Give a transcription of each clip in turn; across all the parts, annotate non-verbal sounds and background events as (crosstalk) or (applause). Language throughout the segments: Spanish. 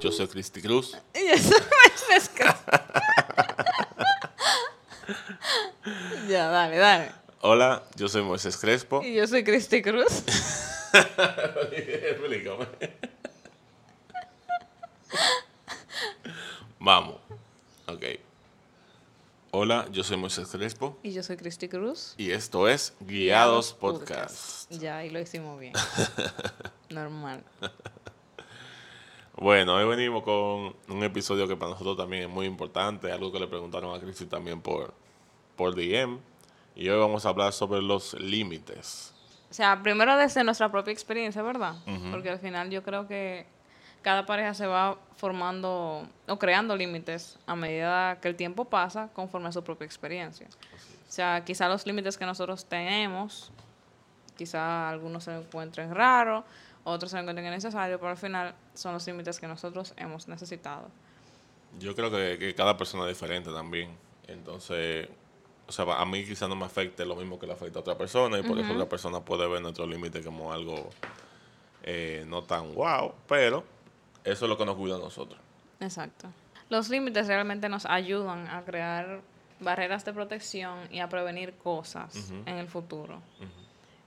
yo soy Cristi Cruz. Y yo soy Moisés Cruz. ya, dale, dale. Hola, yo soy Moisés Crespo. Y yo soy Cristi Cruz. (laughs) Vamos. Ok. Hola, yo soy Moisés Crespo. Y yo soy Cristi Cruz. Y esto es Guiados Podcast. Ya, ahí lo hicimos bien. (laughs) Normal. Bueno, hoy venimos con un episodio que para nosotros también es muy importante, algo que le preguntaron a Cristi también por, por DM. Y hoy vamos a hablar sobre los límites. O sea, primero desde nuestra propia experiencia, ¿verdad? Porque al final yo creo que cada pareja se va formando o creando límites a medida que el tiempo pasa conforme a su propia experiencia. O sea, quizá los límites que nosotros tenemos, quizá algunos se encuentren raros, otros se encuentren innecesarios, pero al final son los límites que nosotros hemos necesitado. Yo creo que, que cada persona es diferente también. Entonces, o sea, a mí quizá no me afecte lo mismo que le afecta a otra persona y por eso otra persona puede ver nuestro límite como algo eh, no tan wow, pero eso es lo que nos cuida a nosotros. Exacto. Los límites realmente nos ayudan a crear barreras de protección y a prevenir cosas en el futuro.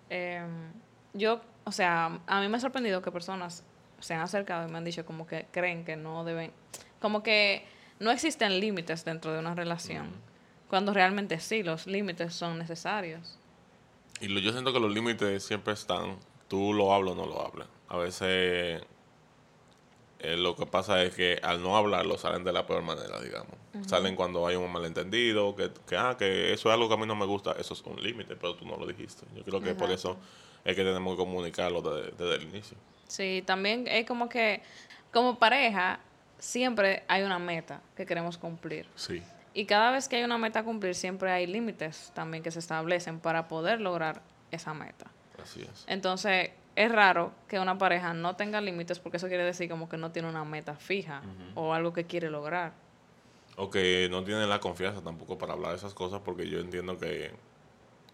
Em, yo, o sea, a mí me ha sorprendido que personas se han acercado y me han dicho como que creen que no deben, como que no existen límites dentro de una relación, cuando realmente sí, los límites son necesarios. Y lo, yo siento que los límites siempre están, tú lo hablas o no lo hablas. A veces eh, lo que pasa es que al no hablarlo salen de la peor manera, digamos. Salen cuando hay un malentendido, que, que, ah, que eso es algo que a mí no me gusta, eso es un límite, pero tú no lo dijiste. Yo creo que por eso es que tenemos que comunicarlo desde, desde el inicio. Sí, también es como que como pareja siempre hay una meta que queremos cumplir. Sí. Y cada vez que hay una meta a cumplir, siempre hay límites también que se establecen para poder lograr esa meta. Así es. Entonces, es raro que una pareja no tenga límites porque eso quiere decir como que no tiene una meta fija o algo que quiere lograr. O que no tiene la confianza tampoco para hablar de esas cosas porque yo entiendo que,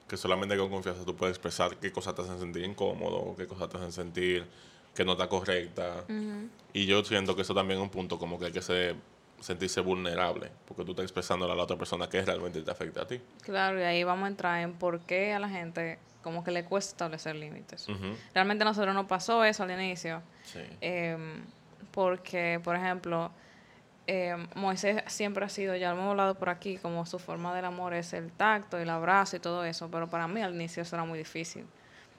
que solamente con confianza tú puedes expresar qué cosas te hacen sentir incómodo, qué cosas te hacen sentir que no está correcta. Y yo siento que eso también es un punto como que hay que sentirse vulnerable porque tú estás expresándole a la otra persona que realmente te afecta a ti. Claro, y ahí vamos a entrar en por qué a la gente como que le cuesta establecer límites. Realmente a nosotros no pasó eso al inicio. Sí. Em, porque, por ejemplo, em, Moisés siempre ha sido, ya lo hemos hablado por aquí, como su forma del amor es el tacto, el abrazo y todo eso, pero para mí al inicio eso era muy difícil.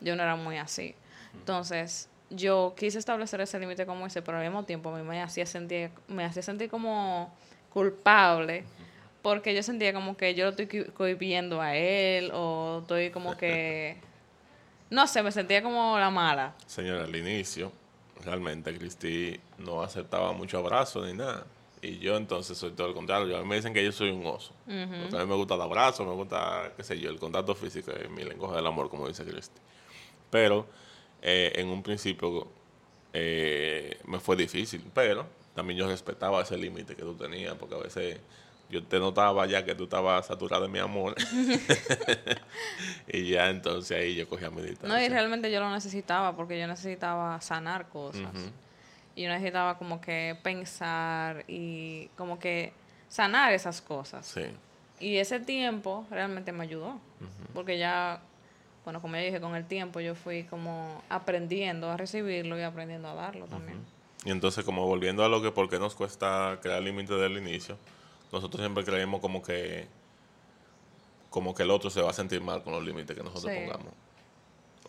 Yo no era muy así. Entonces, yo quise establecer ese límite con Moisés, pero al mismo tiempo a mí me hacía sentir, me hacía sentir como culpable porque yo sentía como que yo lo estoy cohibiendo a él o estoy como que (laughs) no sé me sentía como la mala Señora, al inicio, realmente Cristi no aceptaba mucho abrazo ni nada. Y yo entonces soy todo el contrario. A mí me dicen que yo soy un oso. Porque a mí me gusta el abrazo, me gusta, qué sé yo, el contacto físico, es mi lenguaje del amor, como dice Cristi. Pero eh, en un principio eh, me fue difícil, pero también yo respetaba ese límite que tú tenías, porque a veces yo te notaba ya que tú estabas saturado de mi amor. (laughs) (laughs) y ya entonces ahí yo cogía mi distancia. No, y realmente yo lo necesitaba porque yo necesitaba sanar cosas. Y yo necesitaba como que pensar y como que sanar esas cosas. Sí. Y ese tiempo realmente me ayudó. Porque ya, bueno, como ya dije, con el tiempo yo fui como aprendiendo a recibirlo y aprendiendo a darlo también. Y entonces como volviendo a lo que por qué nos cuesta crear límites del inicio nosotros siempre creemos como que como que el otro se va a sentir mal con los límites que nosotros pongamos.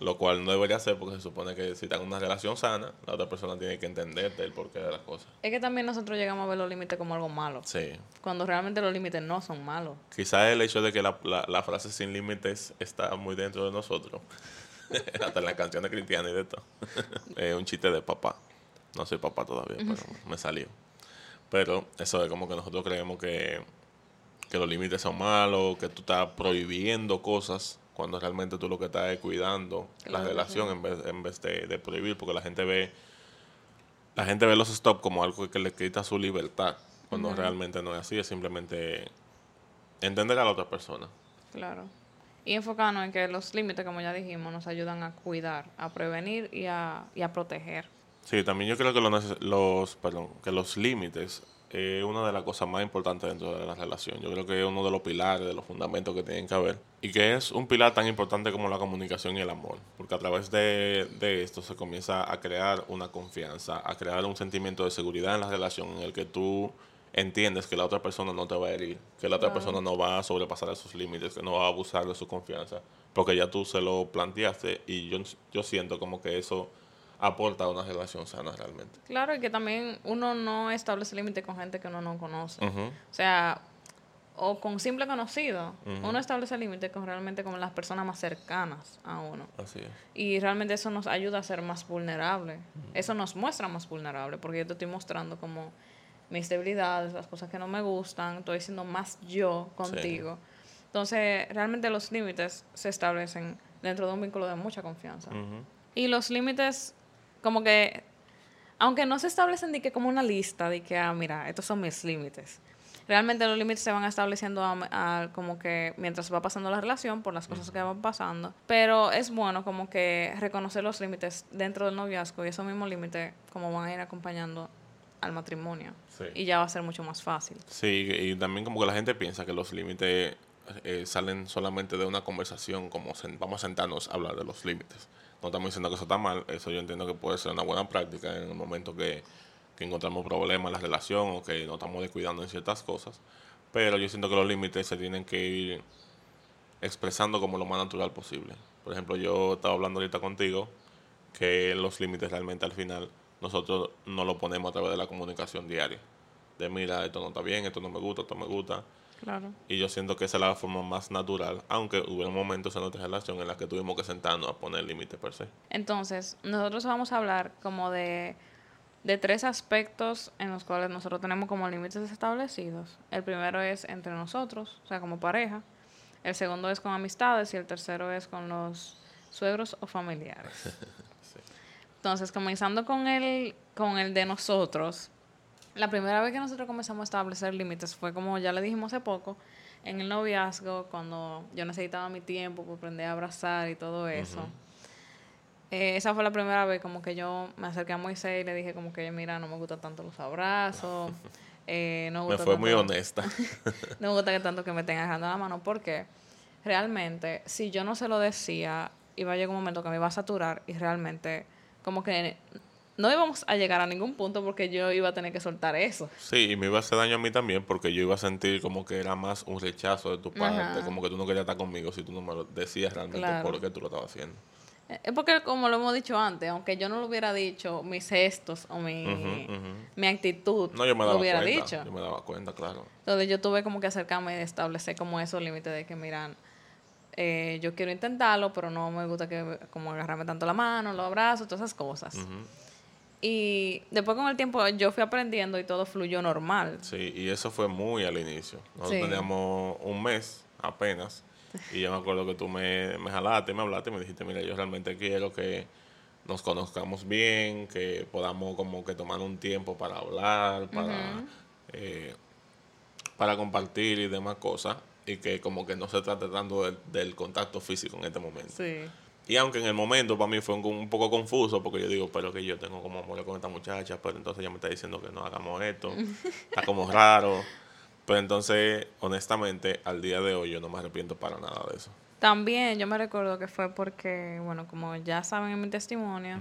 Lo cual no debería ser porque se supone que si están en una relación sana, la otra persona tiene que entenderte el porqué de las cosas. Es que también nosotros llegamos a ver los límites como algo malo. Sí. Cuando realmente los límites no son malos. Quizás el hecho de que la, la, frase sin límites está muy dentro de nosotros. (laughs) Hasta en la canción de Cristiana y de todo. (laughs) es un chiste de papá. No soy papá todavía, pero me salió. Pero eso es como que nosotros creemos que, los límites son malos, que tú estás prohibiendo cosas cuando realmente tú lo que estás es cuidando la relación en vez, en vez de, prohibir, porque la gente ve la gente ve los stop como algo que le quita su libertad, cuando realmente no es así, es simplemente entender a la otra persona. Claro. Y enfocarnos en que los límites, como ya dijimos, nos ayudan a cuidar, a prevenir y a, y a proteger. Sí, también yo creo que los, los, perdón, que los límites es una de las cosas más importantes dentro de la relación. Yo creo que es uno de los pilares, de los fundamentos que tienen que haber. Y que es un pilar tan importante como la comunicación y el amor. Porque a través de, de esto se comienza a crear una confianza, a crear un sentimiento de seguridad en la relación en el que tú entiendes que la otra persona no te va a herir, que la otra persona no va a sobrepasar esos límites, que no va a abusar de su confianza, porque ya tú se lo planteaste y yo, yo siento como que eso aporta a una relación sana realmente. Claro, y que también uno no establece límites con gente que uno no conoce. O sea, o con simple conocido. Uno establece límites con realmente con las personas más cercanas a uno. Así es. Y realmente eso nos ayuda a ser más vulnerable. Eso nos muestra más vulnerable, porque yo te estoy mostrando como mis debilidades, las cosas que no me gustan, estoy siendo más yo contigo. Entonces, realmente los límites se establecen dentro de un vínculo de mucha confianza. Y los límites, como que, aunque no se establecen de que como una lista, de que, ah, mira, estos son mis límites. Realmente los límites se van estableciendo como que mientras va pasando la relación, por las cosas que van pasando. Pero es bueno como que reconocer los límites dentro del noviazgo y esos mismos límites como van a ir acompañando al matrimonio. Y ya va a ser mucho más fácil. Sí, y también como que la gente piensa que los límites eh, salen solamente de una conversación, como vamos a sentarnos a hablar de los límites. No estamos diciendo que eso está mal, eso yo entiendo que puede ser una buena práctica en el momento que, que encontramos problemas en la relación o que nos estamos descuidando en ciertas cosas. Pero yo siento que los límites se tienen que ir expresando como lo más natural posible. Por ejemplo, yo estaba hablando ahorita contigo que los límites realmente al final nosotros no lo ponemos a través de la comunicación diaria. De mira, esto no está bien, esto no me gusta, esto me gusta. Claro. Y yo siento que esa es la forma más natural, aunque hubo momentos en nuestra relación en las que tuvimos que sentarnos a poner límites per se. Entonces, nosotros vamos a hablar como de, de tres aspectos en los cuales nosotros tenemos como límites establecidos. El primero es entre nosotros, o sea, como pareja. El segundo es con amistades y el tercero es con los suegros o familiares. (laughs) Entonces, comenzando con el, con el de nosotros, la primera vez que nosotros comenzamos a establecer límites fue como ya le dijimos hace poco, en el noviazgo, cuando yo necesitaba mi tiempo por aprender a abrazar y todo eso. Eh, esa fue la primera vez como que yo me acerqué a Moisés y le dije como que, mira, no me gustan tanto los abrazos. (laughs) Eh, no me fue muy honesta. (laughs) no me gusta que tanto que me estén agarrando la mano porque realmente si yo no se lo decía, iba a llegar un momento que me iba a saturar y realmente como que no íbamos a llegar a ningún punto porque yo iba a tener que soltar eso. Sí, y me iba a hacer daño a mí también porque yo iba a sentir como que era más un rechazo de tu parte, como que tú no querías estar conmigo si tú no me lo decías realmente por qué tú lo estabas haciendo. Eh, es porque, como lo hemos dicho antes, aunque yo no lo hubiera dicho, mis gestos o mi, mi actitud no, yo me daba lo hubiera cuenta, dicho. Yo me daba cuenta, claro. Entonces yo tuve como que acercarme y establecer como esos límites de que, miran, eh, yo quiero intentarlo, pero no me gusta que como agarrarme tanto la mano, los abrazos, todas esas cosas. Y después con el tiempo yo fui aprendiendo y todo fluyó normal. Sí, y eso fue muy al inicio. Nosotros teníamos un mes apenas. Y yo me acuerdo que tú me, me jalaste, me hablaste y me dijiste, mira, yo realmente quiero que nos conozcamos bien, que podamos como que tomar un tiempo para hablar, para, eh, para compartir y demás cosas y que como que no se trata tanto del, contacto físico en este momento. Sí. Y aunque en el momento para mí fue un, poco confuso, porque yo digo, pero que yo tengo como amor con esta muchacha, pero entonces ella me está diciendo que no hagamos esto, (laughs) está como raro. Pero entonces, honestamente, al día de hoy yo no me arrepiento para nada de eso. También yo me recuerdo que fue porque, bueno, como ya saben en mi testimonio,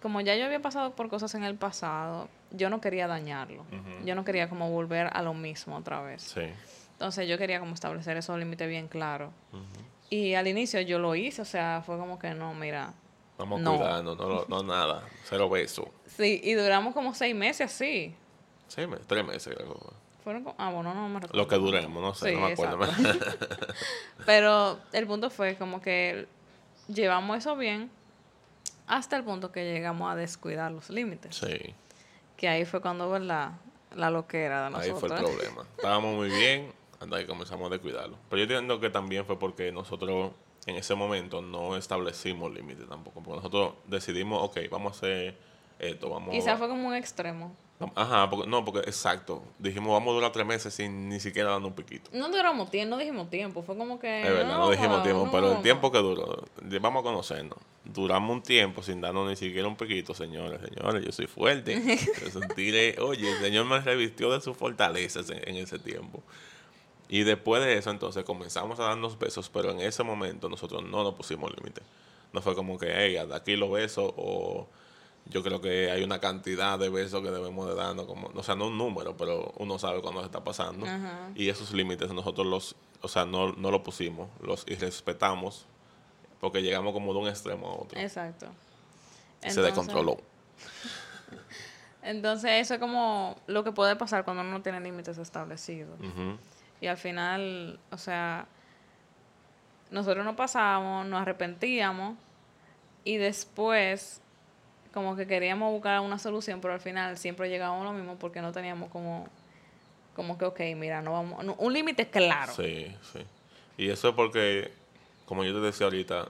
como ya yo había pasado por cosas en el pasado, yo no quería dañarlo. Yo no quería como volver a lo mismo otra vez. Sí. Entonces yo quería como establecer esos límites bien claros. Y al inicio yo lo hice, o sea, fue como que no, mira. Vamos no. cuidando, no, no, nada, cero beso. Sí, y duramos como seis meses así. Seis meses, tres meses creo. Fueron como, ah, bueno, no me recuerdo. Lo que duremos, no sé, no me acuerdo. (laughs) Pero el punto fue como que llevamos eso bien hasta el punto que llegamos a descuidar los límites. Sí. Que ahí fue cuando, ¿verdad? La loquera de nosotros. Ahí fue el problema. Estábamos muy bien, hasta que comenzamos a descuidarlo. Pero yo entiendo que también fue porque nosotros en ese momento no establecimos límites tampoco. Porque nosotros decidimos, ok, vamos a hacer esto, vamos Quizás fue como un extremo. Ajá, porque, no, porque exacto. Dijimos, vamos a durar tres meses sin ni siquiera dando un piquito. No duramos tiempo, no dijimos tiempo. Fue como que. Es verdad, no, dijimos tiempo, pero el tiempo que duró, vamos a conocernos. duramos un tiempo sin darnos ni siquiera un piquito, señores, señores, yo soy fuerte. (laughs) Yo sentiré, oye, el Señor me revistió de sus fortalezas en, en ese tiempo. Y después de eso, entonces comenzamos a darnos besos, pero en ese momento nosotros no nos pusimos límite. No fue como que, hey, hasta aquí los besos, o yo creo que hay una cantidad de besos que debemos de darnos, como, o sea, no un número, pero uno sabe cuándo se está pasando. Y esos límites nosotros los, o sea, no, no los pusimos, los irrespetamos, porque llegamos como de un extremo a otro. Exacto. se descontroló. (laughs) Entonces, eso es como lo que puede pasar cuando uno no tiene límites establecidos. Ujú. Y al final, o sea, nosotros nos pasábamos, nos arrepentíamos y después como que queríamos buscar una solución, pero al final siempre llegábamos lo mismo porque no teníamos como como que ok, mira, no vamos un límite claro. Sí, sí. Y eso es porque, como yo te decía ahorita,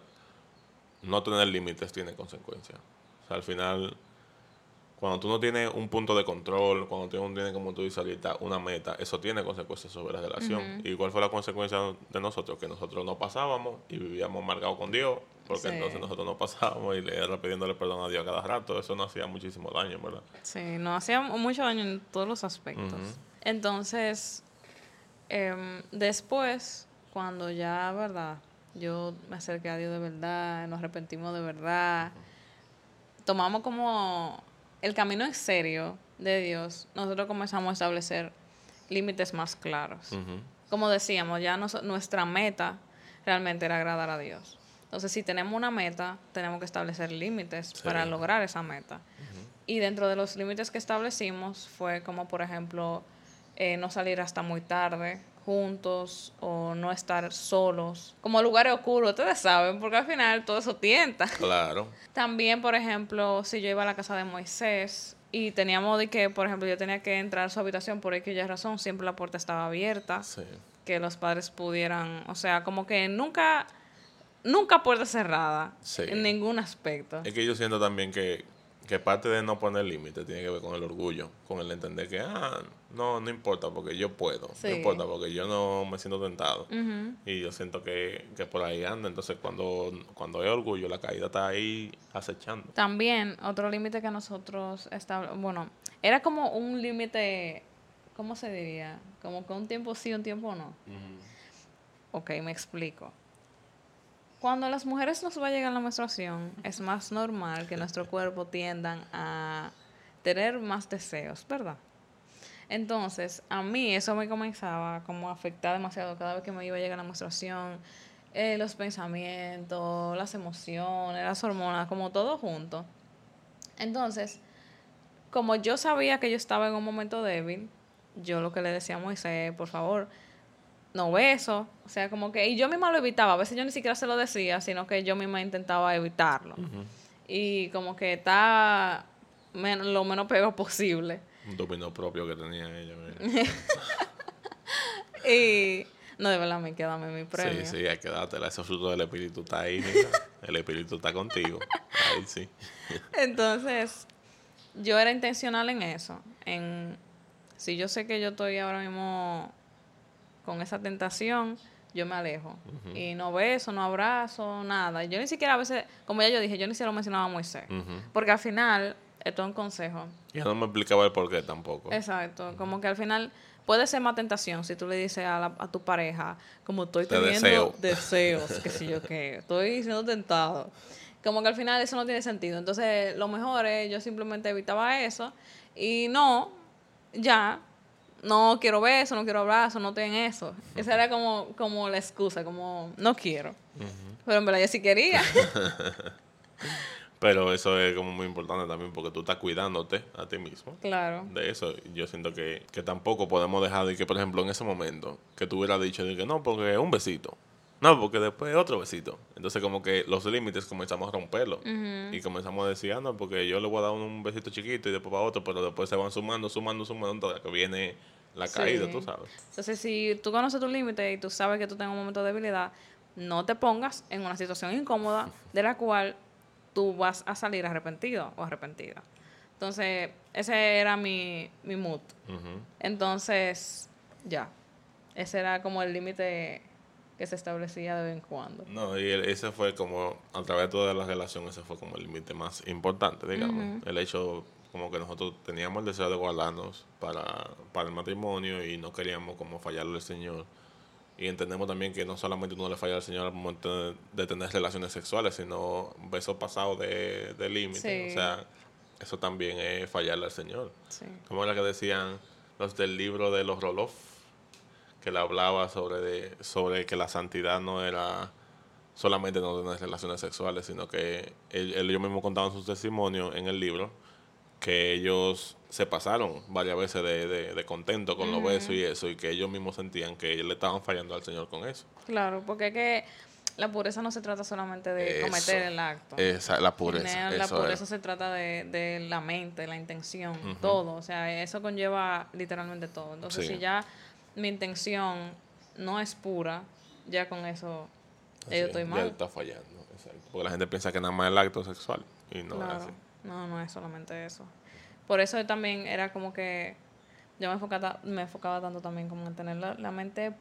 no tener límites tiene consecuencias. O sea, al final, cuando tú no tienes un punto de control, cuando tú no tienes, como tú dices ahorita, una meta, eso tiene consecuencias sobre la relación. ¿Y cuál fue la consecuencia de nosotros? Que nosotros no pasábamos y vivíamos amargados con Dios, porque Sí. entonces nosotros no pasábamos y le era pidiéndole perdón a Dios a cada rato. Eso nos hacía muchísimo daño, ¿verdad? Sí, nos hacía mucho daño en todos los aspectos. Entonces, em, después, cuando ya, ¿verdad? Yo me acerqué a Dios de verdad, nos arrepentimos de verdad, tomamos como el camino en serio de Dios, nosotros comenzamos a establecer límites más claros. Como decíamos, ya nos- nuestra meta realmente era agradar a Dios. Entonces, si tenemos una meta, tenemos que establecer límites Sí. para lograr esa meta. Y dentro de los límites que establecimos fue como, por ejemplo, eh, no salir hasta muy tarde juntos o no estar solos. Como lugares oscuros, ustedes saben, porque al final todo eso tienta. Claro. También, por ejemplo, si yo iba a la casa de Moisés y teníamos de que, por ejemplo, yo tenía que entrar a su habitación por aquella razón, siempre la puerta estaba abierta, Sí. que los padres pudieran, o sea, como que nunca, nunca puerta cerrada Sí. en ningún aspecto. Es que yo siento también que, que parte de no poner límites tiene que ver con el orgullo, con el entender que, ah, no, no importa porque yo puedo, Sí. no importa porque yo no me siento tentado. Y yo siento que, que por ahí anda, entonces cuando, cuando hay orgullo, la caída está ahí acechando. También otro límite que nosotros establecimos, bueno, era como un límite, ¿cómo se diría? Como que un tiempo sí, un tiempo no. Ok, me explico. Cuando a las mujeres nos va a llegar la menstruación, es más normal que nuestro cuerpo tiendan a tener más deseos, ¿verdad? Entonces, a mí eso me comenzaba como a afectar demasiado cada vez que me iba a llegar la menstruación, eh, los pensamientos, las emociones, las hormonas, como todo junto. Entonces, como yo sabía que yo estaba en un momento débil, yo lo que le decía a Moisés, por favor, no beso. O sea, como que, y yo misma lo evitaba. A veces yo ni siquiera se lo decía, sino que yo misma intentaba evitarlo. Y como que está men- lo menos pego posible. Un dominio propio que tenía ella. (laughs) Y no, de verdad, me queda mi premio. Sí, sí, hay que dártela. Ese fruto del espíritu está ahí, mira. El espíritu está contigo. Ahí sí. Entonces, yo era intencional en eso. En si yo sé que yo estoy ahora mismo con esa tentación, yo me alejo. Y no beso, no abrazo, nada. Yo ni siquiera a veces, como ya yo dije, yo ni siquiera lo mencionaba a Moisés. Porque al final, esto es un consejo. Y no me explicaba el por qué tampoco. Exacto. Como que al final puede ser más tentación si tú le dices a, la- a tu pareja, como estoy Te teniendo deseo. (laughs) deseos, que si yo qué, estoy siendo tentado. Como que al final eso no tiene sentido. Entonces, lo mejor es yo simplemente evitaba eso y no, ya, no quiero beso, no quiero abrazo, no estoy en eso. Esa era como, como la excusa, como no quiero. Pero en verdad yo sí quería. (laughs) Pero eso es como muy importante también porque tú estás cuidándote a ti mismo. claro. De eso, yo siento que, que tampoco podemos dejar de que, por ejemplo, en ese momento, que tú hubieras dicho de que no, porque un besito. No, porque después otro besito. Entonces, como que los límites comenzamos a romperlos. Y comenzamos a decir, ah, no, porque yo le voy a dar un besito chiquito y después para otro, pero después se van sumando, sumando, sumando, hasta que viene la Sí. caída, tú sabes. Entonces, si tú conoces tu límite y tú sabes que tú tienes un momento de debilidad, no te pongas en una situación incómoda de la cual tú vas a salir arrepentido o arrepentida. Entonces, ese era mi, mi mood. Entonces, ya. Ese era como el límite que se establecía de vez en cuando. No, y ese fue como, a través de toda la relación, ese fue como el límite más importante, digamos. El hecho como que nosotros teníamos el deseo de guardarnos para, para el matrimonio y no queríamos como fallarle al Señor. Y entendemos también que no solamente uno le falla al Señor al momento de, tener relaciones sexuales, sino besos pasados de, de límite. O sea, eso también es fallarle al Señor. Como era que decían los del libro de los Roloff, que le hablaba sobre, de, sobre que la santidad no era solamente no tener relaciones sexuales, sino que ellos mismos contaban sus testimonios en el libro que ellos se pasaron varias veces de, de, contento con los besos y eso, y que ellos mismos sentían que ellos le estaban fallando al Señor con eso. Claro, porque es que la pureza no se trata solamente de cometer el acto. Esa, la pureza. la pureza se trata de, de, la mente, la intención, todo. O sea, eso conlleva literalmente todo. Entonces, si ya mi intención no es pura, ya con eso yo estoy mal. Ya está fallando, Porque la gente piensa que nada más es el acto sexual y no es así. No, no es solamente eso. Por eso también era como que yo me enfocaba, me enfocaba tanto también como en tener la, mente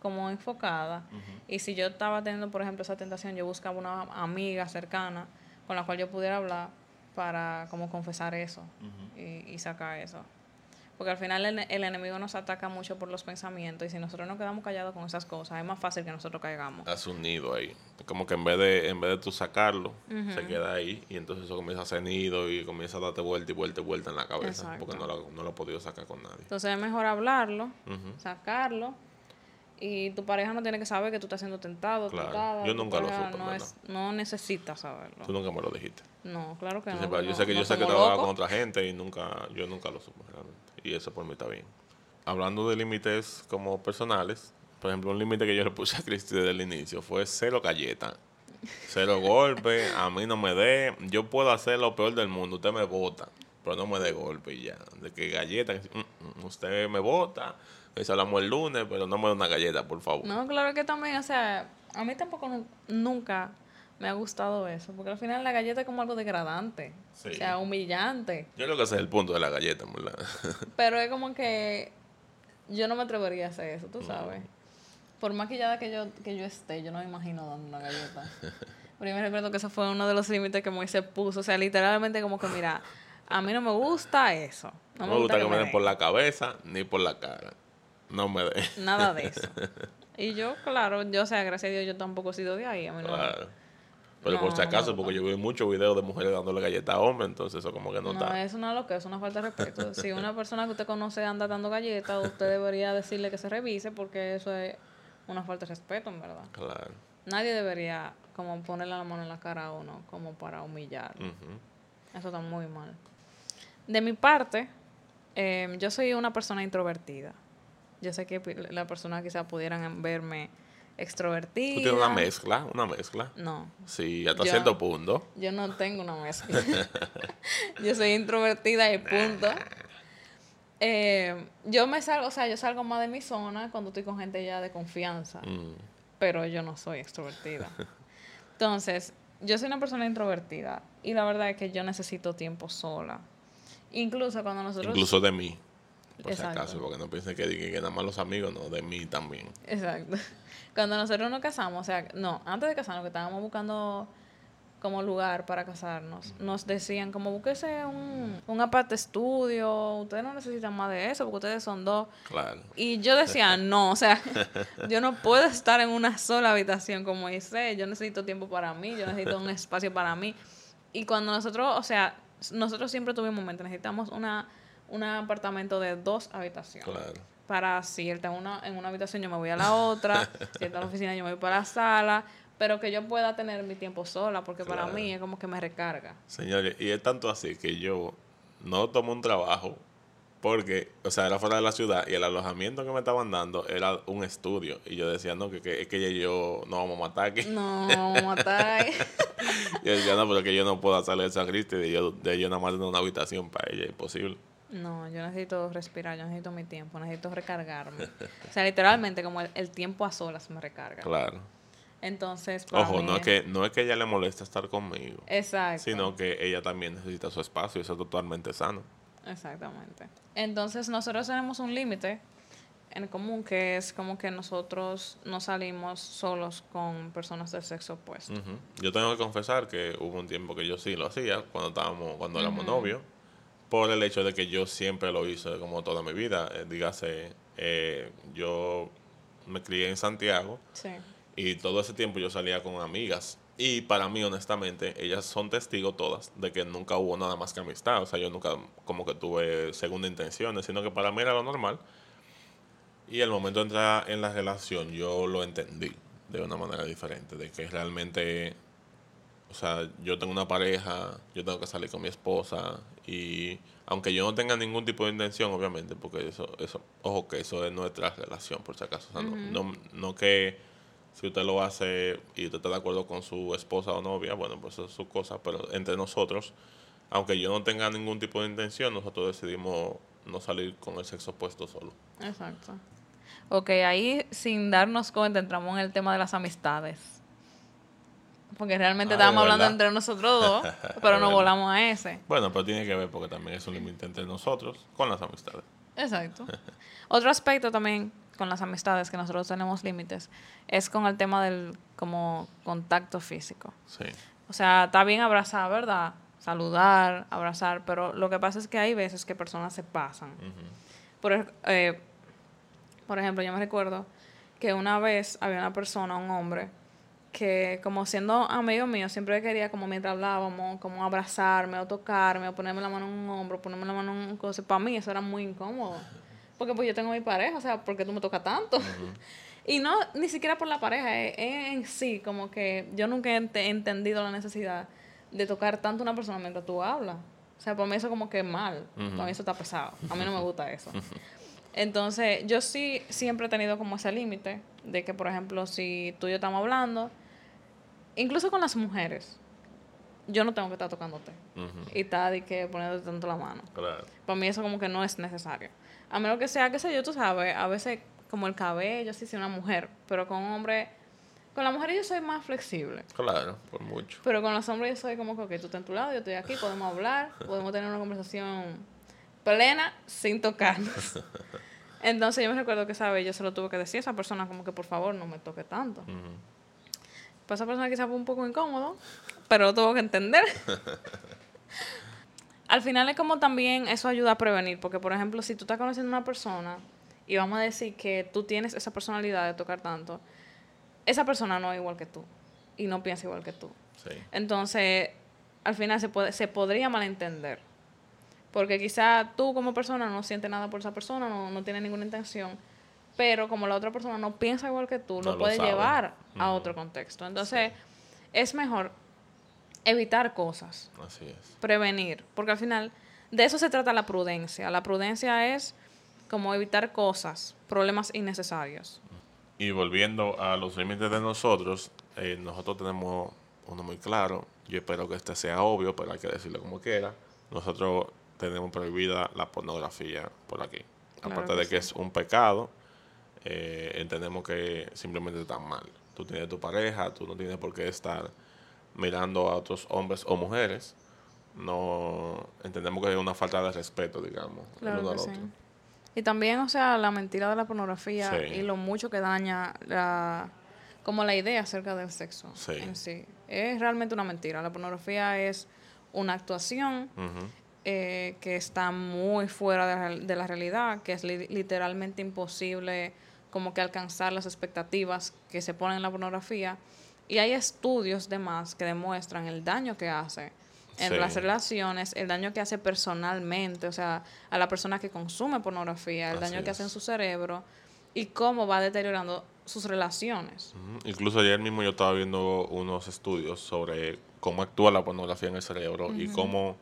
como enfocada. Y si yo estaba teniendo, por ejemplo, esa tentación, yo buscaba una amiga cercana con la cual yo pudiera hablar para como confesar eso y, y sacar eso. Porque al final el, enemigo nos ataca mucho por los pensamientos y si nosotros nos quedamos callados con esas cosas, es más fácil que nosotros caigamos. Haz un nido ahí. Como que en vez de en vez de tú sacarlo, se queda ahí y entonces eso comienza a hacer nido y comienza a darte vuelta y vuelta y vuelta en la cabeza porque no lo, no lo he podido sacar con nadie. Entonces es mejor hablarlo, sacarlo y tu pareja no tiene que saber que tú estás siendo tentado. Claro. yo nunca lo supe. No, es, no necesitas saberlo. Tú nunca me lo dijiste. No, claro que no. Yo, sé que yo sé que trabajaba con otra gente y nunca, yo nunca lo supe realmente y eso por mí está bien. Hablando de límites como personales, por ejemplo, un límite que yo le puse a Cristi desde el inicio fue cero galleta. Cero golpe, a mí no me dé, yo puedo hacer lo peor del mundo, usted me vota, pero no me dé golpe ya. De que galleta, mm, mm, usted me vota, eso hablamos el lunes, pero no me dé una galleta, por favor. No, claro que también, o sea, a mí tampoco nunca me ha gustado eso, porque al final la galleta es como algo degradante, o sea, humillante. Yo creo que ese es el punto de la galleta, ¿verdad? (laughs) Pero es como que yo no me atrevería a hacer eso, tú sabes. Por maquillada que yo, que yo esté, yo no me imagino dando una galleta. (laughs) Pero yo me recuerdo que eso fue uno de los límites que Moisés puso, o sea, literalmente como que, mira, a mí no me gusta eso. No, me, gusta, que, me den por la cabeza ni por la cara. No me den. Nada de (laughs) eso. Y yo, claro, yo, o sea, gracias a Dios, yo tampoco he sido de ahí. A mí claro. Pero por si acaso, porque yo veo muchos videos de mujeres dándole galletas a hombres, entonces eso como que no, está. No, es una loca, es una falta de respeto. si una persona que usted conoce anda dando galletas, usted debería decirle que se revise porque eso es una falta de respeto, en verdad. Claro. Nadie debería como ponerle la mano en la cara a uno como para humillar. Eso está muy mal. De mi parte, em, yo soy una persona introvertida. Yo sé que las personas quizás pudieran verme extrovertida. ¿Tú tienes una mezcla? ¿Una mezcla? No. Sí, hasta cierto punto. Yo no tengo una mezcla. (laughs) (laughs) yo soy introvertida y punto. Eh, yo me salgo, o sea, yo salgo más de mi zona cuando estoy con gente ya de confianza. Mm. Pero yo no soy extrovertida. (laughs) Entonces, yo soy una persona introvertida. Y la verdad es que yo necesito tiempo sola. Incluso cuando nosotros... Incluso de mí. Por si acaso, porque no piensen que, que, que nada más los amigos, no, de mí también. Exacto. (laughs) Cuando nosotros nos casamos, o sea, no, antes de casarnos, que estábamos buscando como lugar para casarnos, nos decían como búsquese un, un aparte estudio, ustedes no necesitan más de eso porque ustedes son dos. Claro. Y yo decía, (laughs) no, o sea, (laughs) yo no puedo estar en una sola habitación como dice, yo necesito tiempo para mí, yo necesito un espacio para mí. Y cuando nosotros, o sea, nosotros siempre tuvimos un momento, necesitamos una, un apartamento de dos habitaciones. Claro para si él está en una, en una habitación, yo me voy a la otra, (laughs) si él está en la oficina, yo me voy para la sala, pero que yo pueda tener mi tiempo sola, porque para mí es como que me recarga. Señores, y es tanto así que yo no tomo un trabajo porque, o sea, era fuera de la ciudad y el alojamiento que me estaban dando era un estudio. Y yo decía, no, que, que es que yo no vamos a matar aquí. No, (laughs) vamos a matar. (laughs) yo decía, no, pero que yo no puedo salir de San Cristo y de yo, de yo nada más tener una habitación para ella, imposible. No, yo necesito respirar, yo necesito mi tiempo, necesito recargarme. o sea, literalmente como el, tiempo a solas me recarga. Claro. Entonces, Ojo, no es, que, no es que ella le moleste estar conmigo. Exacto. Sino que ella también necesita su espacio y eso es totalmente sano. Exactamente. Entonces, nosotros tenemos un límite en común, que es como que nosotros no salimos solos con personas del sexo opuesto. Yo tengo que confesar que hubo un tiempo que yo sí lo hacía cuando estábamos, cuando éramos novios, por el hecho de que yo siempre lo hice como toda mi vida. Eh, dígase, eh, yo me crié en Santiago Sí. y todo ese tiempo yo salía con amigas. Y para mí, honestamente, ellas son testigos todas de que nunca hubo nada más que amistad. O sea, yo nunca como que tuve segunda intenciones, sino que para mí era lo normal. Y el momento de entrar en la relación, yo lo entendí de una manera diferente, de que realmente, o sea, yo tengo una pareja, yo tengo que salir con mi esposa y aunque yo no tenga ningún tipo de intención, obviamente, porque eso, eso, ojo que eso es nuestra relación, por si acaso, o sea, no- no, no que si usted lo hace y usted está de acuerdo con su esposa o novia, bueno, pues eso es su cosa, pero entre nosotros, aunque yo no tenga ningún tipo de intención, nosotros decidimos no salir con el sexo opuesto solo. Exacto. Ok, ahí sin darnos cuenta entramos en el tema de las amistades. Porque realmente Ah, estábamos ¿de hablando entre nosotros dos, (laughs) pero no volamos a ese. Bueno, pero tiene que ver porque también es un límite entre nosotros con las amistades. Exacto. (laughs) Otro aspecto también con las amistades que nosotros tenemos límites es con el tema del como contacto físico. Sí. O sea, está bien abrazar, ¿verdad? Saludar, abrazar, pero lo que pasa es que hay veces que personas se pasan. por, eh, por ejemplo, yo me recuerdo que una vez había una persona, un hombre, que como siendo amigo mío, siempre quería como mientras hablábamos, como abrazarme o tocarme o ponerme la mano en un hombro, ponerme la mano en un cosa. Para mí eso era muy incómodo. Porque pues yo tengo mi pareja, o sea, ¿por qué tú me tocas tanto? Y no, ni siquiera por la pareja, es, es en sí, como que yo nunca he ente- entendido la necesidad de tocar tanto a una persona mientras tú hablas. O sea, para mí eso como que es mal, para mí eso está pesado, a mí no me gusta eso. Entonces, yo sí siempre he tenido como ese límite de que, por ejemplo, si tú y yo estamos hablando, incluso con las mujeres, yo no tengo que estar tocándote Ujú. y estar de que poniéndote tanto la mano. Claro. Para mí eso como que no es necesario. A menos que sea, qué sé yo, tú sabes, a veces como el cabello, sí, sí, una mujer, pero con un hombre, con la mujer yo soy más flexible. Claro, por mucho. Pero con los hombres yo soy como que, ok, tú estás en tu lado, yo estoy aquí, podemos hablar, (laughs) podemos tener una conversación plena sin tocarnos. (laughs) Entonces yo me recuerdo que, ¿sabes? Yo se lo tuve que decir a esa persona como que por favor no me toque tanto. Para esa persona quizás fue un poco incómodo, pero lo tuvo que entender. (laughs) Al final es como también eso ayuda a prevenir, porque por ejemplo, si tú estás conociendo a una persona y vamos a decir que tú tienes esa personalidad de tocar tanto, esa persona no es igual que tú y no piensa igual que tú. Sí. Entonces, al final se, puede, se podría malentender. Porque quizá tú como persona no sientes nada por esa persona, no, no tiene ninguna intención, pero como la otra persona no piensa igual que tú, No lo lo puede sabe. llevar a otro contexto. Entonces, es mejor evitar cosas, Así es. prevenir, porque al final de eso se trata la prudencia. La prudencia es como evitar cosas, problemas innecesarios. Y volviendo a los límites de nosotros, eh, nosotros tenemos uno muy claro. Yo espero que este sea obvio, pero hay que decirlo como quiera. Nosotros tenemos prohibida la pornografía por aquí. Claro Aparte que de que sí. es un pecado, eh, entendemos que simplemente está mal. Tú tienes tu pareja, tú no tienes por qué estar mirando a otros hombres o mujeres. No entendemos que es una falta de respeto, digamos, el Claro uno al sí. otro. Y también, o sea, la mentira de la pornografía Sí. y lo mucho que daña la, como la idea acerca del sexo Sí. en sí. Es realmente una mentira. La pornografía es una actuación eh, que está muy fuera de, de la realidad, que es li- literalmente imposible como que alcanzar las expectativas que se ponen en la pornografía. Y hay estudios demás que demuestran el daño que hace en Sí. las relaciones, el daño que hace personalmente, o sea, a la persona que consume pornografía, el Así daño que hace en su cerebro y cómo va deteriorando sus relaciones. Incluso ayer mismo yo estaba viendo unos estudios sobre cómo actúa la pornografía en el cerebro y cómo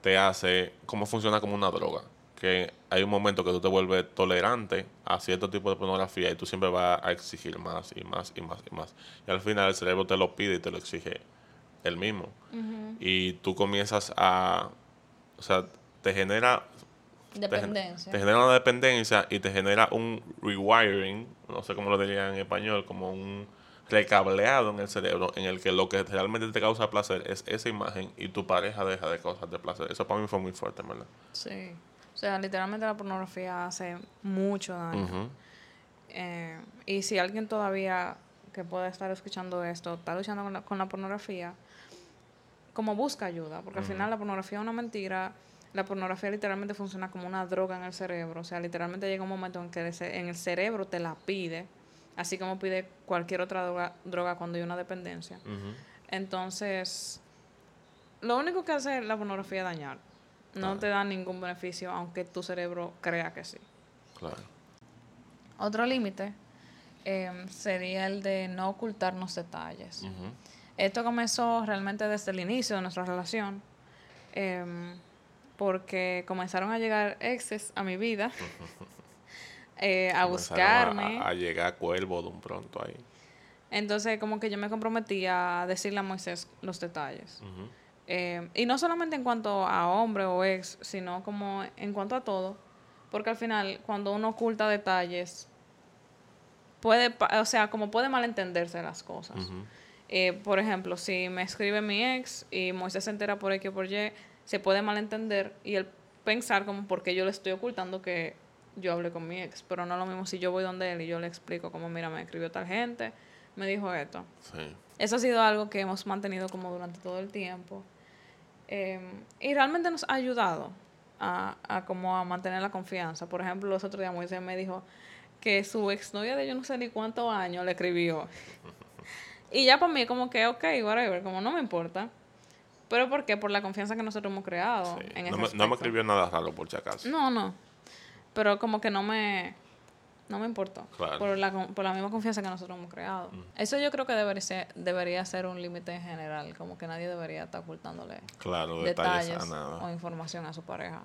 te hace, cómo funciona como una droga. Que hay un momento que tú te vuelves tolerante a cierto tipo de pornografía y tú siempre vas a exigir más y más y más y más. Y al final el cerebro te lo pide y te lo exige él mismo. Y tú comienzas a, o sea, te genera Dependencia. Te, genera una dependencia y te genera un rewiring, no sé cómo lo diría en español, como un recableado en el cerebro en el que lo que realmente te causa placer es esa imagen y tu pareja deja de causarte placer. Eso para mí fue muy fuerte, ¿verdad? Sí. O sea, literalmente la pornografía hace mucho daño. Eh, y si alguien todavía que pueda estar escuchando esto está luchando con la, con la pornografía, como busca ayuda, porque al final la pornografía es una mentira. La pornografía literalmente funciona como una droga en el cerebro. O sea, literalmente llega un momento en que en el cerebro te la pide, así como pide cualquier otra droga, droga cuando hay una dependencia. Entonces, lo único que hace la pornografía es dañar. No te da ningún beneficio, aunque tu cerebro crea que sí. Claro. Otro límite em, sería el de no ocultarnos detalles. Esto comenzó realmente desde el inicio de nuestra relación, em, porque comenzaron a llegar exes a mi vida, (laughs) eh, a buscarme. A, llegar cuervo de un pronto ahí. Entonces, como que yo me comprometí a decirle a Moisés los detalles. Eh, y no solamente en cuanto a hombre o ex, sino como en cuanto a todo. Porque al final, cuando uno oculta detalles, puede, o sea, como puede malentenderse las cosas. Eh, por ejemplo, si me escribe mi ex y Moisés se entera por X o por Y, se puede malentender y él pensar como porque yo le estoy ocultando que yo hablé con mi ex. Pero no lo mismo si yo voy donde él y yo le explico como, mira, me escribió tal gente, me dijo esto. Eso ha sido algo que hemos mantenido como durante todo el tiempo. Em, y realmente nos ha ayudado a, a, como a mantener la confianza. Por ejemplo, los otros días Moisés me dijo que su exnovia de yo no sé ni cuántos años le escribió. (laughs) y ya para mí como que, ok, whatever, como no me importa. ¿Pero por qué? Por la confianza que nosotros hemos creado. En no, me, no me escribió nada raro por si acaso. No, no. Pero como que no me no me importó. Por, la, por la misma confianza que nosotros hemos creado. Eso yo creo que debería ser, debería ser un límite en general, como que nadie debería estar ocultándole detalles, o información a su pareja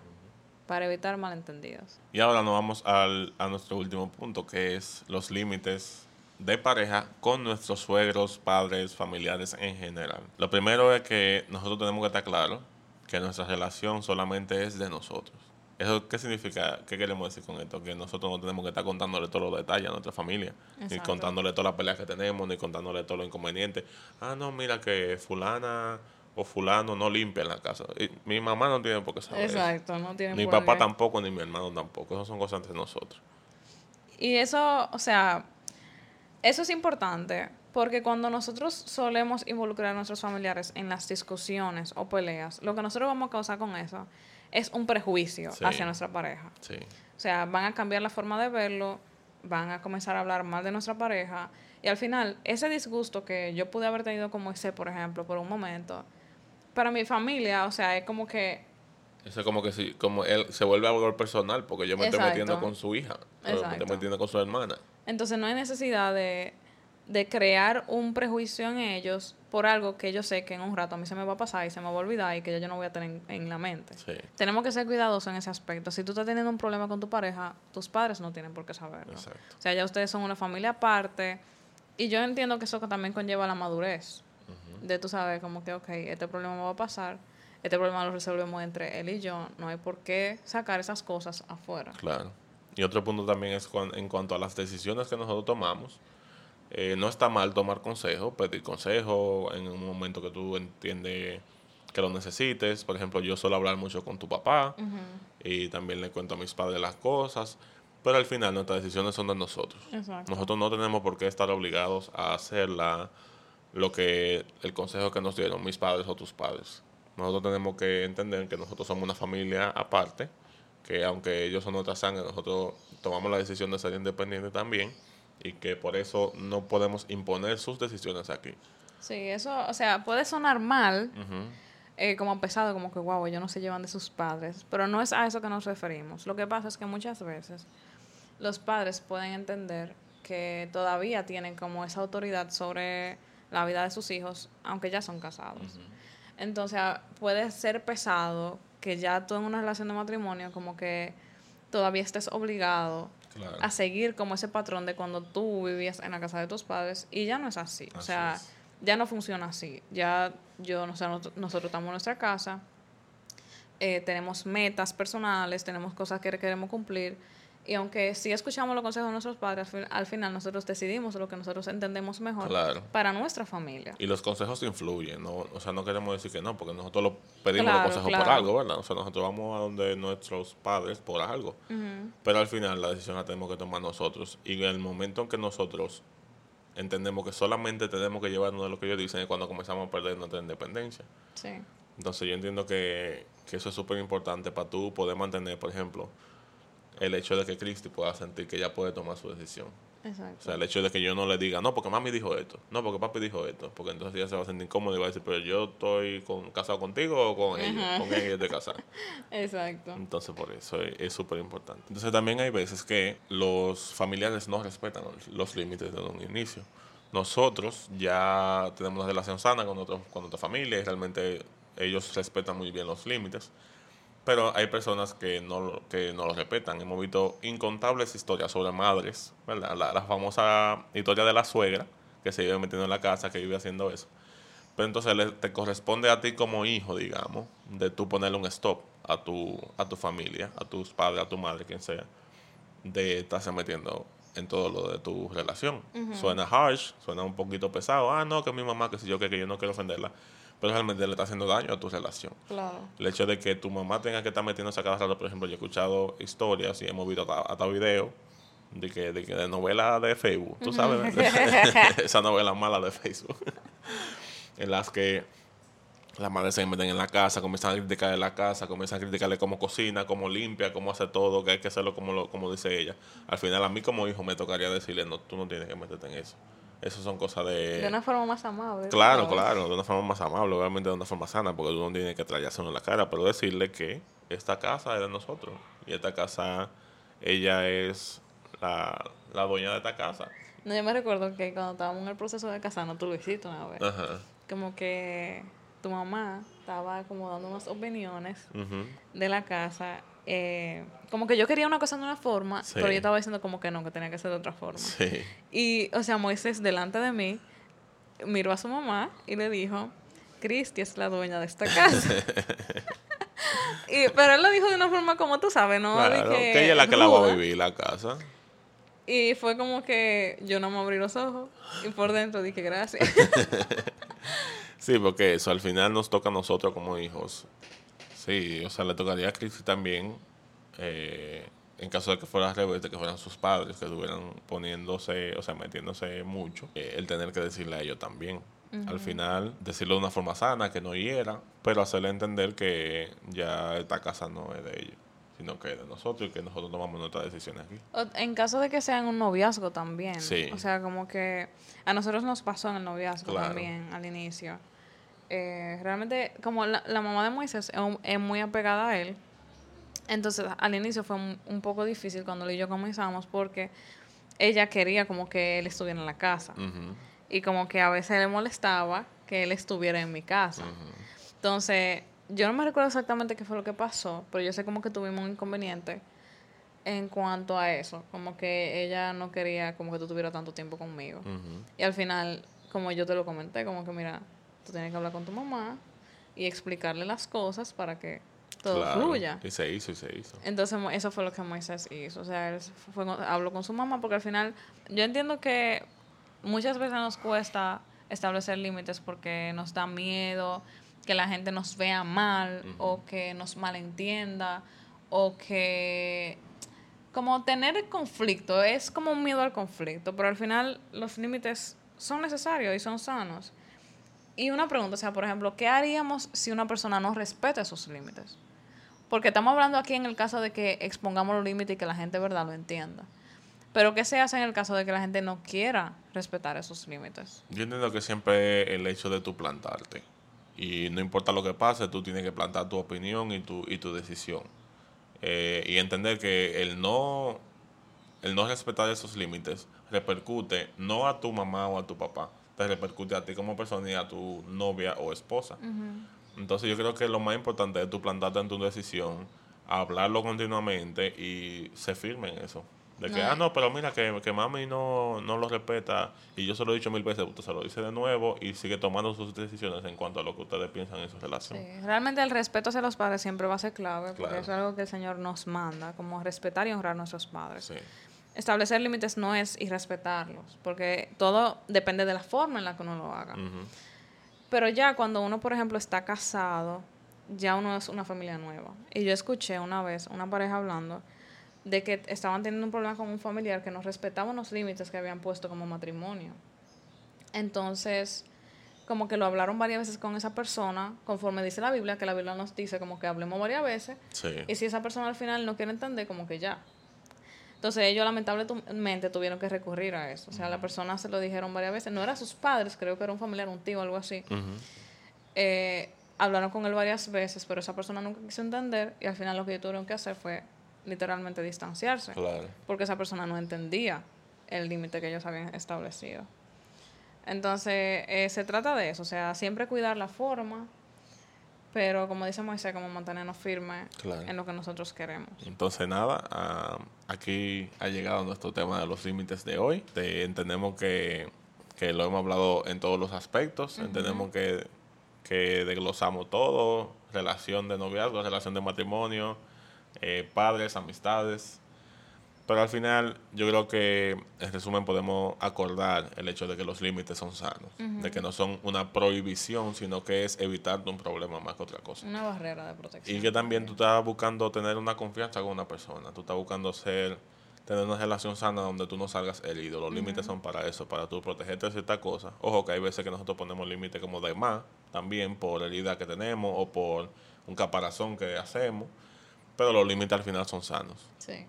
para evitar malentendidos. Y ahora nos vamos al, a nuestro último punto, que es los límites de pareja con nuestros suegros, padres, familiares en general. Lo primero es que nosotros tenemos que estar claros que nuestra relación solamente es de nosotros. ¿Eso qué significa? ¿Qué queremos decir con esto? Que nosotros no tenemos que estar contándole todos los detalles a nuestra familia, ni contándole todas las peleas que tenemos, ni contándole todos los inconvenientes. Ah, no, mira que fulana o fulano no limpia en la casa. mi mamá no tiene por qué saber. Exacto, no tiene Mi papá tampoco, ni mi hermano tampoco. Esas son cosas entre nosotros. Y eso, o sea, eso es importante porque cuando nosotros solemos involucrar a nuestros familiares en las discusiones o peleas, lo que nosotros vamos a causar con eso es un prejuicio hacia nuestra pareja. O sea, van a cambiar la forma de verlo, van a comenzar a hablar mal de nuestra pareja y al final ese disgusto que yo pude haber tenido como ese, por ejemplo, por un momento, para mi familia, o sea, es como que... Eso es como que si, como él se vuelve algo personal porque yo me estoy metiendo con su hija, me estoy metiendo con su hermana. Entonces no hay necesidad de de crear un prejuicio en ellos por algo que yo sé que en un rato a mí se me va a pasar y se me va a olvidar y que yo no voy a tener en, la mente. Tenemos que ser cuidadosos en ese aspecto. Si tú estás teniendo un problema con tu pareja, tus padres no tienen por qué saberlo. O sea, ya ustedes son una familia aparte y yo entiendo que eso también conlleva la madurez. De tú sabes como que, ok, este problema va a pasar, este problema lo resolvemos entre él y yo, no hay por qué sacar esas cosas afuera. Claro. Y otro punto también es en cuanto a las decisiones que nosotros tomamos eh, no está mal tomar consejo, pedir consejo en un momento que tú entiendes que lo necesites. Por ejemplo, yo suelo hablar mucho con tu papá y también le cuento a mis padres las cosas. Pero al final nuestras decisiones son de nosotros. Nosotros no tenemos por qué estar obligados a hacer lo que el consejo que nos dieron mis padres o tus padres. Nosotros tenemos que entender que nosotros somos una familia aparte, que aunque ellos son nuestra sangre, nosotros tomamos la decisión de ser independientes también y que por eso no podemos imponer sus decisiones aquí. Sí, eso, o sea, puede sonar mal, eh, como pesado, como que, wow, ellos no se llevan de sus padres, pero no es a eso que nos referimos. Lo que pasa es que muchas veces los padres pueden entender que todavía tienen como esa autoridad sobre la vida de sus hijos, aunque ya son casados. Entonces, ah, puede ser pesado que ya tú en una relación de matrimonio como que todavía estés obligado a seguir como ese patrón de cuando tú vivías en la casa de tus padres y ya no es así. o sea, ya no funciona así. Ya yo, no sé, nosotros, estamos en nuestra casa, eh, tenemos metas personales, tenemos cosas que queremos cumplir Y aunque sí escuchamos los consejos de nuestros padres, al final nosotros decidimos lo que nosotros entendemos mejor para nuestra familia. Y los consejos influyen, ¿no? O sea, no queremos decir que no, porque nosotros lo pedimos los consejos por algo, ¿verdad? O sea, nosotros vamos a donde nuestros padres por algo. Pero al final la decisión la tenemos que tomar nosotros. Y en el momento en que nosotros entendemos que solamente tenemos que llevarnos de lo que ellos dicen es cuando comenzamos a perder nuestra independencia. Sí. Entonces yo entiendo que, que eso es súper importante para tú poder mantener, por ejemplo, el hecho de que Cristi pueda sentir que ella puede tomar su decisión. Exacto. O sea, el hecho de que yo no le diga, no, porque mami dijo esto, no, porque papi dijo esto, porque entonces ella se va a sentir incómoda y va a decir, pero yo estoy con, casado contigo o con ellos, con ellos de casar. (laughs) Exacto. Entonces, por eso es súper importante. Entonces, también hay veces que los familiares no respetan los, límites de un inicio. Nosotros ya tenemos una relación sana con, con nuestra familia y realmente ellos respetan muy bien los límites. Pero hay personas que no, que no lo respetan. Hemos visto incontables historias sobre madres, ¿verdad? La, famosa historia de la suegra que se vive metiendo en la casa, que vive haciendo eso. Pero entonces te corresponde a ti como hijo, digamos, de tú ponerle un stop a tu, a tu familia, a tus padres, a tu madre, quien sea, de estarse metiendo en todo lo de tu relación. Suena harsh, suena un poquito pesado. Ah, no, que mi mamá, que si yo, que, que yo no quiero ofenderla pero realmente le está haciendo daño a tu relación. Claro. El hecho de que tu mamá tenga que estar metiéndose a cada rato, por ejemplo, yo he escuchado historias y hemos visto hasta, videos de que, de que de novela de Facebook, tú sabes, (laughs) (laughs) esa novela mala de Facebook, (laughs) en las que las madres se meten en la casa, comienzan a criticarle la casa, comienzan a criticarle cómo cocina, cómo limpia, cómo hace todo, que hay que hacerlo como, lo, como dice ella. Al final a mí como hijo me tocaría decirle, no, tú no tienes que meterte en eso. Eso son cosas de... De una forma más amable. Claro, claro, de una forma más amable, obviamente de una forma sana, porque uno tiene que traerse en la cara, pero decirle que esta casa es de nosotros. Y esta casa, ella es la, dueña de esta casa. No, yo me recuerdo que cuando estábamos en el proceso de casarnos, tú lo hiciste una vez. Ajá. Como que tu mamá estaba como dando unas opiniones de la casa eh, como que yo quería una cosa de una forma, pero yo estaba diciendo como que no, que tenía que ser de otra forma. Y, o sea, Moisés delante de mí miró a su mamá y le dijo, Cristi es la dueña de esta casa. (laughs) y, pero él lo dijo de una forma como tú sabes, ¿no? Claro, que, ella es la que la va a vivir la casa. Y fue como que yo no me abrí los ojos y por dentro dije gracias. (laughs) sí, porque eso al final nos toca a nosotros como hijos Sí, o sea, le tocaría a Cristi también, eh, en caso de que fuera al revés, de que fueran sus padres que estuvieran poniéndose, o sea, metiéndose mucho, eh, el tener que decirle a ellos también. Al final, decirlo de una forma sana, que no hiera, pero hacerle entender que ya esta casa no es de ellos, sino que es de nosotros y que nosotros tomamos nuestras decisiones aquí. En caso de que sean un noviazgo también. Sí. O sea, como que a nosotros nos pasó en el noviazgo también al inicio eh, realmente, como la, mamá de Moisés es, muy apegada a él, entonces al inicio fue un, poco difícil cuando él y yo comenzamos porque ella quería como que él estuviera en la casa. Y como que a veces le molestaba que él estuviera en mi casa. Entonces, yo no me recuerdo exactamente qué fue lo que pasó, pero yo sé como que tuvimos un inconveniente en cuanto a eso. Como que ella no quería como que tú tuvieras tanto tiempo conmigo. Y al final, como yo te lo comenté, como que mira, Tú tienes que hablar con tu mamá y explicarle las cosas para que todo fluya. Y se hizo y se hizo. Entonces, eso fue lo que Moisés hizo. O sea, él fue, habló con su mamá porque al final, yo entiendo que muchas veces nos cuesta establecer límites porque nos da miedo que la gente nos vea mal o que nos malentienda o que como tener el conflicto es como un miedo al conflicto, pero al final los límites son necesarios y son sanos. Y una pregunta, o sea, por ejemplo, ¿qué haríamos si una persona no respeta esos límites? Porque estamos hablando aquí en el caso de que expongamos los límites y que la gente, verdad, lo entienda. Pero ¿qué se hace en el caso de que la gente no quiera respetar esos límites? Yo entiendo que siempre el hecho de tú plantarte. Y no importa lo que pase, tú tienes que plantar tu opinión y tu, y tu decisión. Eh, y entender que el no, el no respetar esos límites repercute no a tu mamá o a tu papá, te repercute a ti como persona y a tu novia o esposa. Entonces yo creo que lo más importante es tu plantarte en tu decisión, hablarlo continuamente y se firme en eso. De que, ah, no, pero mira, que, que mami no, no lo respeta y yo se lo he dicho mil veces, usted se lo dice de nuevo y sigue tomando sus decisiones en cuanto a lo que ustedes piensan en su relación. Sí, realmente el respeto hacia los padres siempre va a ser clave, porque es algo que el Señor nos manda, como respetar y honrar a nuestros padres. Sí. Establecer límites no es irrespetarlos, porque todo depende de la forma en la que uno lo haga. Pero ya cuando uno, por ejemplo, está casado, ya uno es una familia nueva. Y yo escuché una vez una pareja hablando de que estaban teniendo un problema con un familiar que no respetaba los límites que habían puesto como matrimonio. Entonces, como que lo hablaron varias veces con esa persona, conforme dice la Biblia, que la Biblia nos dice como que hablemos varias veces. Y si esa persona al final no quiere entender, como que ya. Entonces ellos lamentablemente tuvieron que recurrir a eso. O sea, la persona se lo dijeron varias veces. No era sus padres, creo que era un familiar, un tío, algo así. Eh, hablaron con él varias veces, pero esa persona nunca quiso entender y al final lo que ellos tuvieron que hacer fue literalmente distanciarse. Porque esa persona no entendía el límite que ellos habían establecido. Entonces, eh, se trata de eso, o sea, siempre cuidar la forma, pero como dice Moisés, como mantenernos firmes en lo que nosotros queremos. Entonces, nada, ah, aquí ha llegado nuestro tema de los límites de hoy. entendemos que, que, lo hemos hablado en todos los aspectos, entendemos que, que desglosamos todo, relación de noviazgo, relación de matrimonio, eh, padres, amistades. Pero al final yo creo que en resumen podemos acordar el hecho de que los límites son sanos, de que no son una prohibición, sino que es evitarte un problema más que otra cosa. Una barrera de protección. Y que también tú estás buscando tener una confianza con una persona, tú estás buscando ser, tener una relación sana donde tú no salgas herido. Los límites son para eso, para tú protegerte de ciertas cosas. Ojo que hay veces que nosotros ponemos límites como de más, también por herida que tenemos o por un caparazón que hacemos pero los límites al final son sanos. Sí.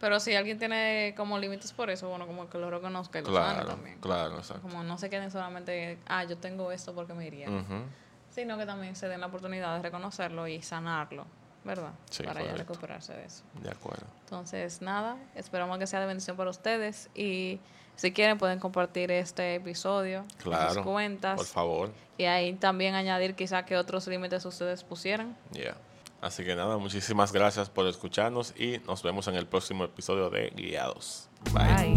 Pero si alguien tiene como límites por eso, bueno, como que lo reconozca y lo claro, también. Claro, exacto. Como no se queden solamente, ah, yo tengo esto porque me iría. Sino que también se den la oportunidad de reconocerlo y sanarlo, ¿verdad? Sí, para ya recuperarse de eso. De acuerdo. Entonces, nada, esperamos que sea de bendición para ustedes y si quieren pueden compartir este episodio claro, en sus cuentas. Por favor. Y ahí también añadir quizá que otros límites ustedes pusieran. Yeah. Así que nada, muchísimas gracias por escucharnos y nos vemos en el próximo episodio de Guiados. Bye.